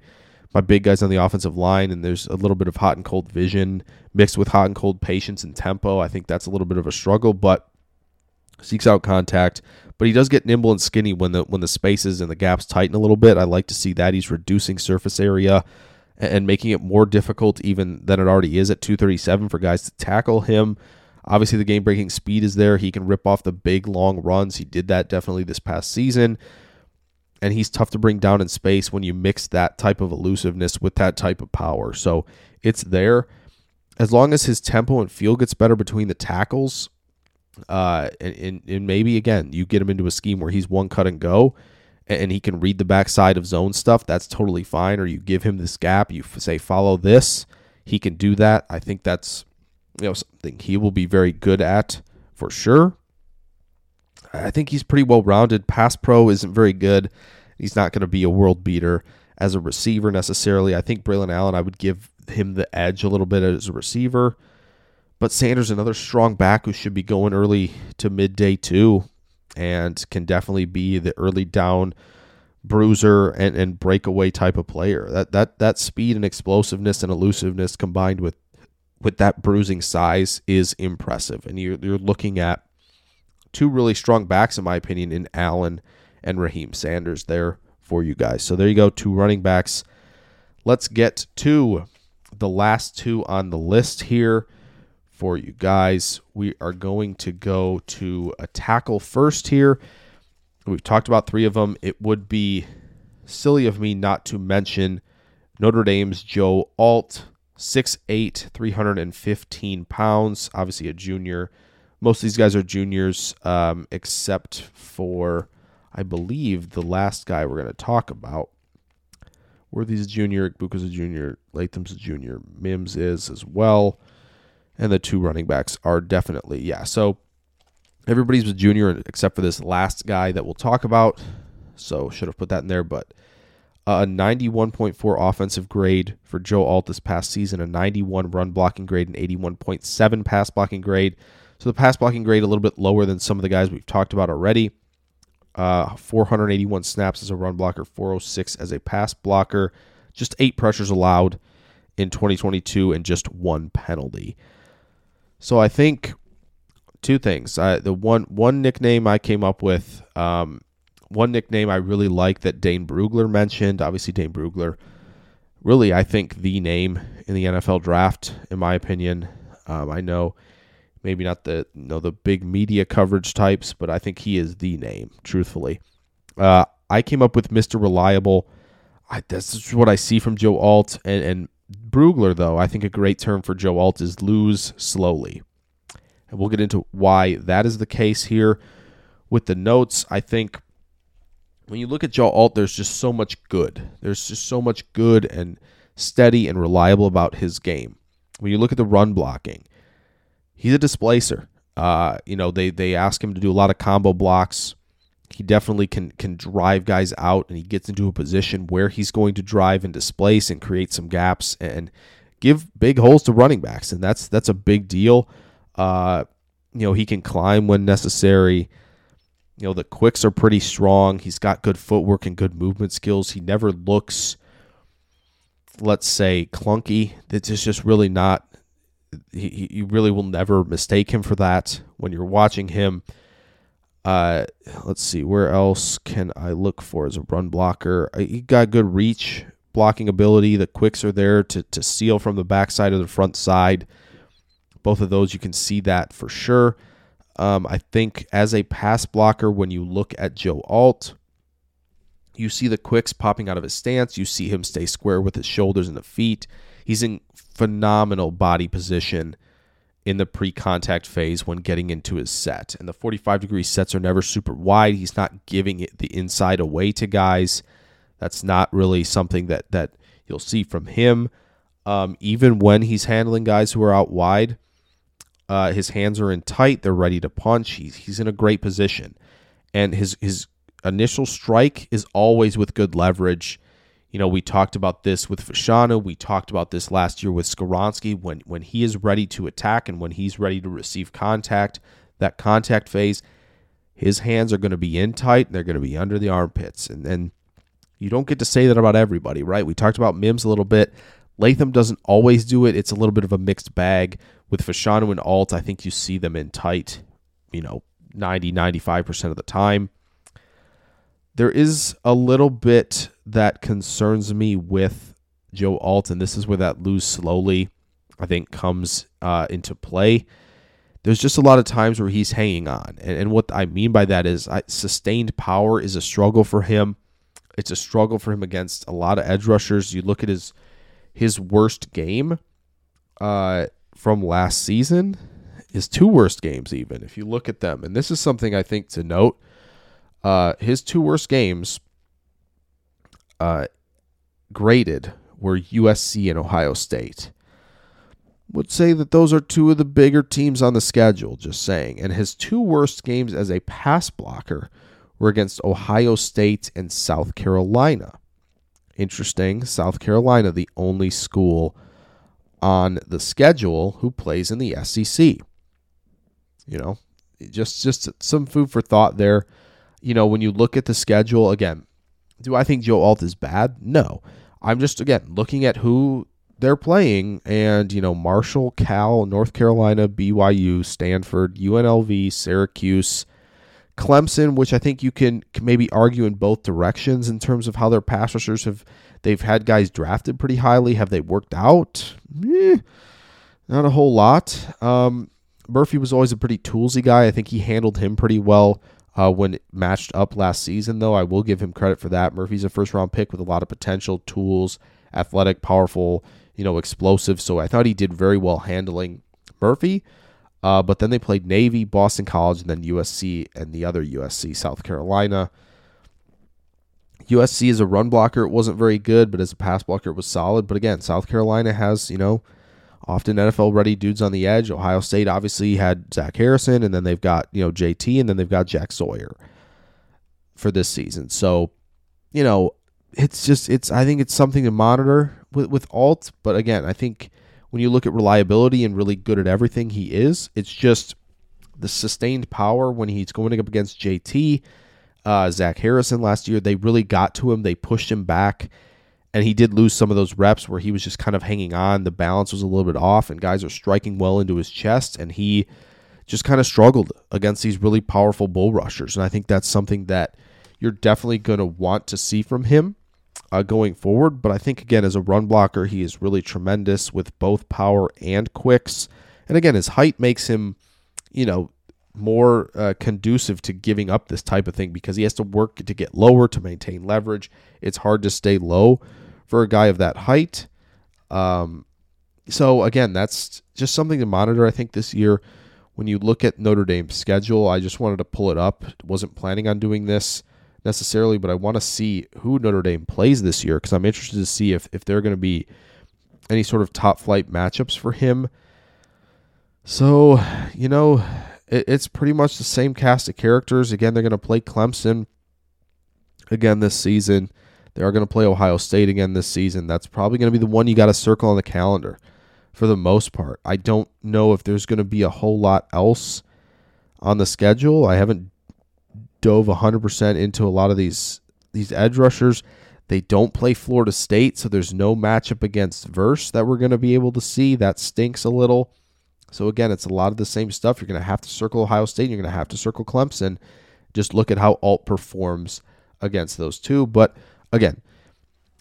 my big guys on the offensive line, and there's a little bit of hot and cold vision mixed with hot and cold patience and tempo. I think that's a little bit of a struggle, but seeks out contact. But he does get nimble and skinny when the when the spaces and the gaps tighten a little bit. I like to see that he's reducing surface area and making it more difficult even than it already is at 237 for guys to tackle him. Obviously, the game breaking speed is there. He can rip off the big long runs. He did that definitely this past season and he's tough to bring down in space when you mix that type of elusiveness with that type of power. So it's there. As long as his tempo and feel gets better between the tackles, uh, and, and, and maybe again you get him into a scheme where he's one cut and go, and he can read the backside of zone stuff. That's totally fine. Or you give him this gap, you say follow this, he can do that. I think that's you know something he will be very good at for sure. I think he's pretty well rounded. Pass pro isn't very good. He's not going to be a world beater as a receiver necessarily. I think Braylon Allen, I would give him the edge a little bit as a receiver. But Sanders, another strong back who should be going early to midday too, and can definitely be the early down bruiser and, and breakaway type of player. That that that speed and explosiveness and elusiveness combined with with that bruising size is impressive. And you're, you're looking at two really strong backs, in my opinion, in Allen and Raheem Sanders there for you guys. So there you go, two running backs. Let's get to the last two on the list here for you guys. We are going to go to a tackle first here. We've talked about three of them. It would be silly of me not to mention Notre Dame's Joe Alt, 6'8, 315 pounds, obviously a junior most of these guys are juniors, um, except for, I believe, the last guy we're going to talk about. Worthy's a junior, Buka's a junior, Latham's a junior, Mims is as well. And the two running backs are definitely, yeah. So everybody's a junior except for this last guy that we'll talk about. So should have put that in there, but a 91.4 offensive grade for Joe Alt this past season, a 91 run blocking grade, and 81.7 pass blocking grade. So the pass blocking grade a little bit lower than some of the guys we've talked about already. Uh, 481 snaps as a run blocker, 406 as a pass blocker. Just eight pressures allowed in 2022 and just one penalty. So I think two things. Uh, the one one nickname I came up with, um, one nickname I really like that Dane Brugler mentioned. Obviously, Dane Brugler, really I think the name in the NFL draft, in my opinion. Um, I know maybe not the you know the big media coverage types, but I think he is the name. Truthfully, uh, I came up with Mr. Reliable. I, that's what I see from Joe Alt and, and Brugler. Though I think a great term for Joe Alt is lose slowly, and we'll get into why that is the case here with the notes. I think when you look at Joe Alt, there's just so much good. There's just so much good and steady and reliable about his game. When you look at the run blocking, he's a displacer. Uh, you know, they they ask him to do a lot of combo blocks. He definitely can can drive guys out, and he gets into a position where he's going to drive and displace and create some gaps and give big holes to running backs, and that's that's a big deal. Uh, you know, he can climb when necessary. You know, the quicks are pretty strong. He's got good footwork and good movement skills. He never looks let's say, clunky. It's just really not. He, you really will never mistake him for that when you're watching him. Uh, let's see, where else can I look for as a run blocker? Uh, he got good reach, blocking ability. The quicks are there to to seal from the backside of the front side. Both of those, you can see that for sure. Um, I think as a pass blocker, when you look at Joe Alt, you see the quicks popping out of his stance. You see him stay square with his shoulders and the feet. He's in phenomenal body position in the pre-contact phase when getting into his set. And the 45 degree sets are never super wide. He's not giving it the inside away to guys. That's not really something that that you'll see from him. Um, even when he's handling guys who are out wide, uh, his hands are in tight. They're ready to punch. He's he's in a great position, and his his initial strike is always with good leverage. You know, we talked about this with Fashanu. We talked about this last year with Skoronski. When when he is ready to attack and when he's ready to receive contact, that contact phase, his hands are going to be in tight they're going to be under the armpits. And then you don't get to say that about everybody, right? We talked about Mims a little bit. Latham doesn't always do it. It's a little bit of a mixed bag. With Fashanu and Alt, I think you see them in tight, you know, 90, 95% of the time. There is a little bit that concerns me with Joe Alt, and this is where that lose slowly, I think, comes uh, into play. There's just a lot of times where he's hanging on. And, and what I mean by that is I, sustained power is a struggle for him. It's a struggle for him against a lot of edge rushers. You look at his his worst game uh, from last season, his two worst games, even if you look at them. And this is something I think to note. Uh, his two worst games uh, graded were USC and Ohio State. Would say that those are two of the bigger teams on the schedule, just saying. And his two worst games as a pass blocker were against Ohio State and South Carolina. Interesting. South Carolina, the only school on the schedule who plays in the SEC. You know, just just some food for thought there you know, when you look at the schedule, again, do I think Joe Alt is bad? No. I'm just, again, looking at who they're playing and, you know, Marshall, Cal, North Carolina, BYU, Stanford, UNLV, Syracuse, Clemson, which I think you can, maybe argue in both directions in terms of how their pass rushers have, they've had guys drafted pretty highly. Have they worked out? Eh, not a whole lot. Um, Murphy was always a pretty toolsy guy. I think he handled him pretty well uh, when matched up last season, though. I will give him credit for that. Murphy's a first round pick with a lot of potential, tools, athletic, powerful, you know, explosive. So I thought he did very well handling Murphy. Uh, but then they played Navy, Boston College, and then USC and the other USC, South Carolina. USC as a run blocker, it wasn't very good, but as a pass blocker, it was solid. But again, South Carolina has, you know, often NFL ready dudes on the edge. Ohio State obviously had Zach Harrison, and then they've got you know JT, and then they've got Jack Sawyer for this season. So, you know, it's just it's I think it's something to monitor with with Alt. But again, I think when you look at reliability and really good at everything he is, it's just the sustained power when he's going up against JT. Uh, Zach Harrison last year, they really got to him. They pushed him back and he did lose some of those reps where he was just kind of hanging on. The balance was a little bit off, and guys are striking well into his chest, and he just kind of struggled against these really powerful bull rushers. And I think that's something that you're definitely going to want to see from him uh, going forward. But I think, again, as a run blocker, he is really tremendous with both power and quicks. And again, his height makes him, you know, more uh, conducive to giving up this type of thing because he has to work to get lower to maintain leverage. It's hard to stay low for a guy of that height. Um, so again, that's just something to monitor. I think this year, when you look at Notre Dame's schedule, I just wanted to pull it up. wasn't planning on doing this necessarily, but I want to see who Notre Dame plays this year because I'm interested to see if if there are going to be any sort of top flight matchups for him. So, you know, it, it's pretty much the same cast of characters. Again, they're going to play Clemson again this season. They are going to play Ohio State again this season. That's probably going to be the one you got to circle on the calendar for the most part. I don't know if there's going to be a whole lot else on the schedule. I haven't dove 100% into a lot of these these edge rushers. They don't play Florida State, so there's no matchup against Verse that we're going to be able to see. That stinks a little. So again, it's a lot of the same stuff. You're going to have to circle Ohio State. You're going to have to circle Clemson. Just look at how Alt performs against those two. But again,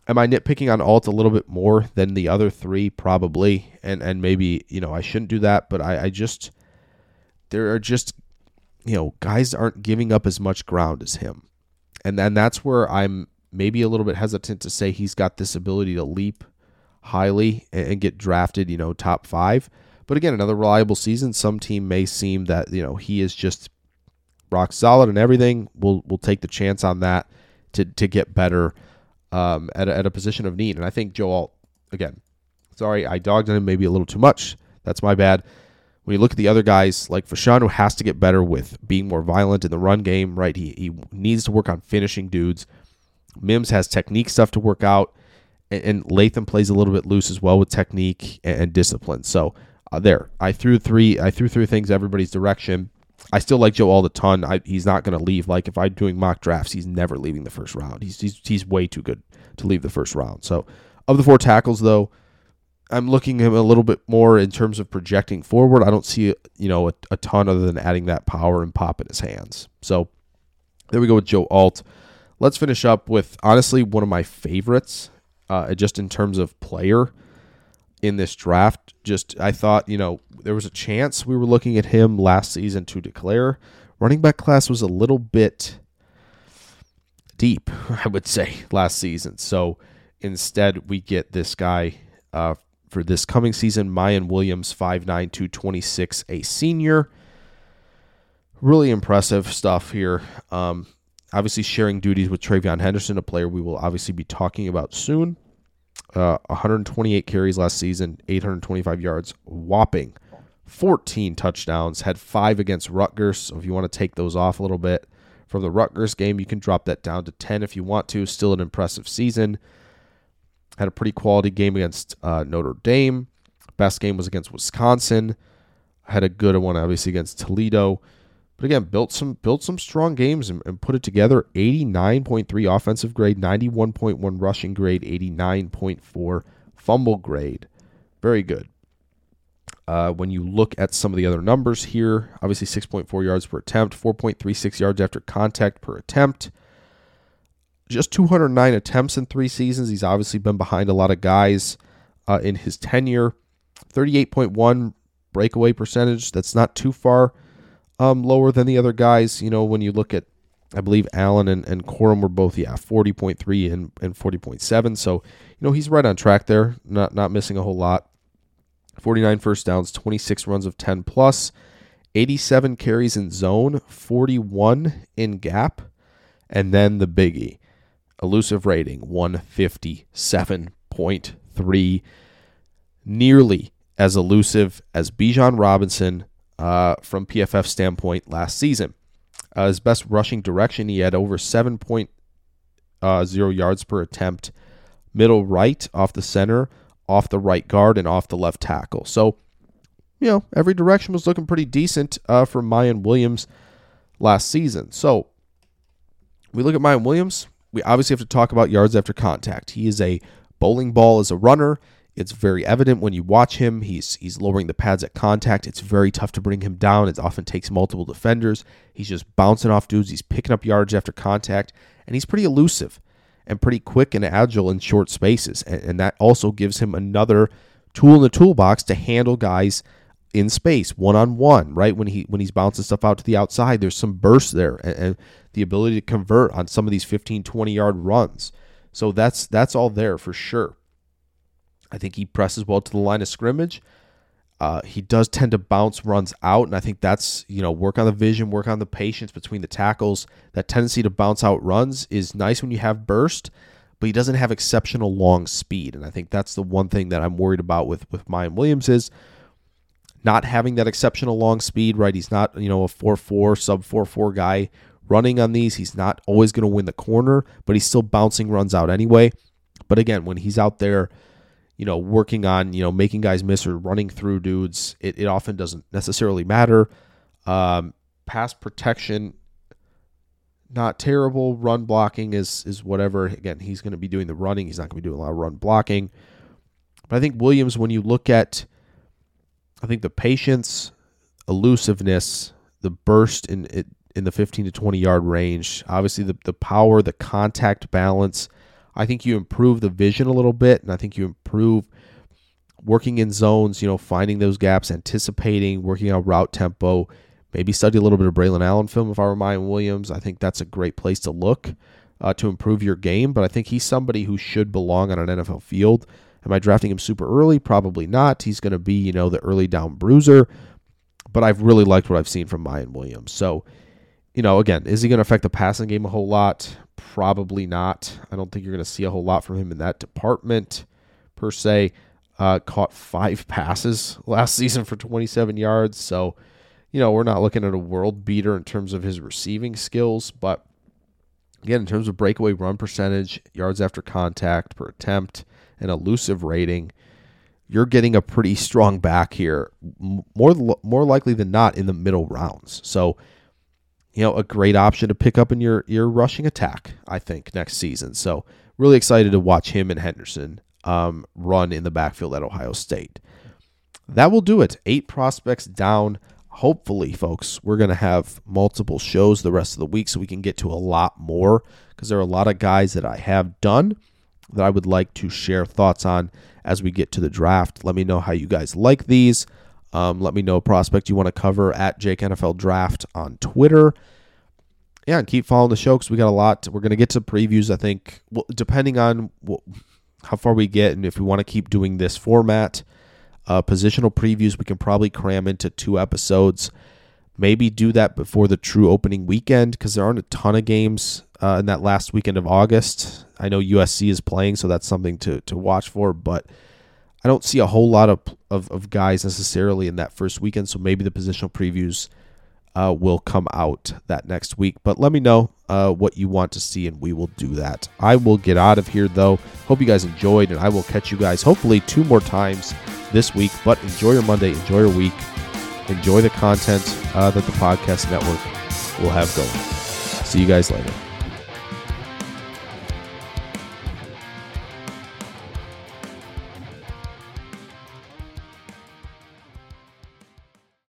am I nitpicking on Alt a little bit more than the other three? Probably. And and maybe you know I shouldn't do that. But I, I just there are just you know guys aren't giving up as much ground as him, and then that's where I'm maybe a little bit hesitant to say he's got this ability to leap highly and get drafted. You know, top five but again, another reliable season. Some team may seem that you know he is just rock solid and everything. We'll we'll take the chance on that to to get better um, at a, at a position of need. And I think Joe Alt again. Sorry, I dogged on him maybe a little too much. That's my bad. When you look at the other guys, like Fashanu has to get better with being more violent in the run game, right? He, he needs to work on finishing dudes. Mims has technique stuff to work out, and, and Latham plays a little bit loose as well with technique and, and discipline. So uh, there, I threw three. I threw three things everybody's direction. I still like Joe all the ton. I, he's not going to leave. Like if I'm doing mock drafts, he's never leaving the first round. He's, he's he's way too good to leave the first round. So of the four tackles, though, I'm looking him a little bit more in terms of projecting forward. I don't see you know a, a ton other than adding that power and pop in his hands. So there we go with Joe Alt. Let's finish up with honestly one of my favorites, uh, just in terms of player in this draft. Just I thought, you know, there was a chance we were looking at him last season to declare. Running back class was a little bit deep, I would say, last season. So instead, we get this guy uh, for this coming season, Miyan Williams, 5'9", 226, a senior. Really impressive stuff here. Um, obviously, sharing duties with TreVeyon Henderson, a player we will obviously be talking about soon. Uh, 128 carries last season, 825 yards, whopping 14 touchdowns. Had five against Rutgers. So if you want to take those off a little bit from the Rutgers game, you can drop that down to 10 if you want to. Still an impressive season. Had a pretty quality game against uh, Notre Dame. Best game was against Wisconsin. Had a good one obviously against Toledo. But again, built some built some strong games and, and put it together. 89.3 offensive grade, 91.1 rushing grade, 89.4 fumble grade. Very good. Uh, when you look at some of the other numbers here, obviously 6.4 yards per attempt, 4.36 yards after contact per attempt. Just 209 attempts in three seasons. He's obviously been behind a lot of guys uh, in his tenure. 38.1 breakaway percentage. That's not too far um, lower than the other guys. You know, when you look at, I believe Allen and, and Corum were both, yeah, 40.3 and, and 40.7. So, you know, he's right on track there, not, not missing a whole lot. 49 first downs, 26 runs of 10 plus, 87 carries in zone, 41 in gap, and then the biggie. Elusive rating, 157.3. Nearly as elusive as Bijan Robinson uh, from PFF standpoint last season. Uh, his best rushing direction, he had over 7.0 uh, yards per attempt, middle right, off the center, off the right guard, and off the left tackle. So, you know, every direction was looking pretty decent uh, for Miyan Williams last season. So, we look at Miyan Williams. We obviously have to talk about yards after contact. He is a bowling ball as a runner. It's very evident when you watch him. He's he's lowering the pads at contact. It's very tough to bring him down. It often takes multiple defenders. He's just bouncing off dudes. He's picking up yards after contact, and he's pretty elusive and pretty quick and agile in short spaces. And, and that also gives him another tool in the toolbox to handle guys in space, one on one. Right when he when he's bouncing stuff out to the outside, there's some burst there, and, and the ability to convert on some of these 15, 20 yard runs. So that's that's all there for sure. I think he presses well to the line of scrimmage. Uh, he does tend to bounce runs out, and I think that's you know work on the vision, work on the patience between the tackles. That tendency to bounce out runs is nice when you have burst, but he doesn't have exceptional long speed, and I think that's the one thing that I'm worried about with with Miyan Williams is not having that exceptional long speed. Right, he's not you know a four four sub four four guy running on these. He's not always going to win the corner, but he's still bouncing runs out anyway. But again, when he's out there you know, working on, you know, making guys miss or running through dudes, it, it often doesn't necessarily matter. Um, pass protection, not terrible. Run blocking is is whatever. Again, he's going to be doing the running. He's not going to be doing a lot of run blocking. But I think Williams, when you look at, I think the patience, elusiveness, the burst in it in the 15 to 20 yard range, obviously the the power, the contact balance. I think you improve the vision a little bit, and I think you improve working in zones. You know, finding those gaps, anticipating, working on route tempo maybe study a little bit of Braylon Allen film if I were Miyan Williams. I think that's a great place to look uh, to improve your game, but I think he's somebody who should belong on an NFL field. Am I drafting him super early? Probably not. He's going to be, you know, the early down bruiser, but I've really liked what I've seen from Miyan Williams. So, you know, again, is he going to affect the passing game a whole lot? Probably not. I don't think you're going to see a whole lot from him in that department per se. Uh, caught five passes last season for 27 yards. So, you know, we're not looking at a world beater in terms of his receiving skills, but again, in terms of breakaway run percentage, yards after contact per attempt, and elusive rating, you're getting a pretty strong back here, more more likely than not in the middle rounds. So, you know, a great option to pick up in your your rushing attack, I think, next season. So, really excited to watch him and Henderson um, run in the backfield at Ohio State. That will do it. Eight prospects down hopefully, folks, we're going to have multiple shows the rest of the week so we can get to a lot more because there are a lot of guys that I have done that I would like to share thoughts on as we get to the draft. Let me know how you guys like these. Um, let me know prospect you want to cover at Jake NFL Draft on Twitter. Yeah, and keep following the show because we got a lot. We're going to get to previews, I think, well, depending on how far we get and if we want to keep doing this format. Uh, positional previews we can probably cram into two episodes. Maybe do that before the true opening weekend because there aren't a ton of games uh, in that last weekend of August. I know USC is playing, so that's something to, to watch for, but I don't see a whole lot of, of, of guys necessarily in that first weekend, so maybe the positional previews uh, will come out that next week. But let me know uh, what you want to see, and we will do that. I will get out of here, though. Hope you guys enjoyed, and I will catch you guys hopefully two more times this week. But enjoy your Monday, enjoy your week, enjoy the content uh, that the podcast network will have going. See you guys later.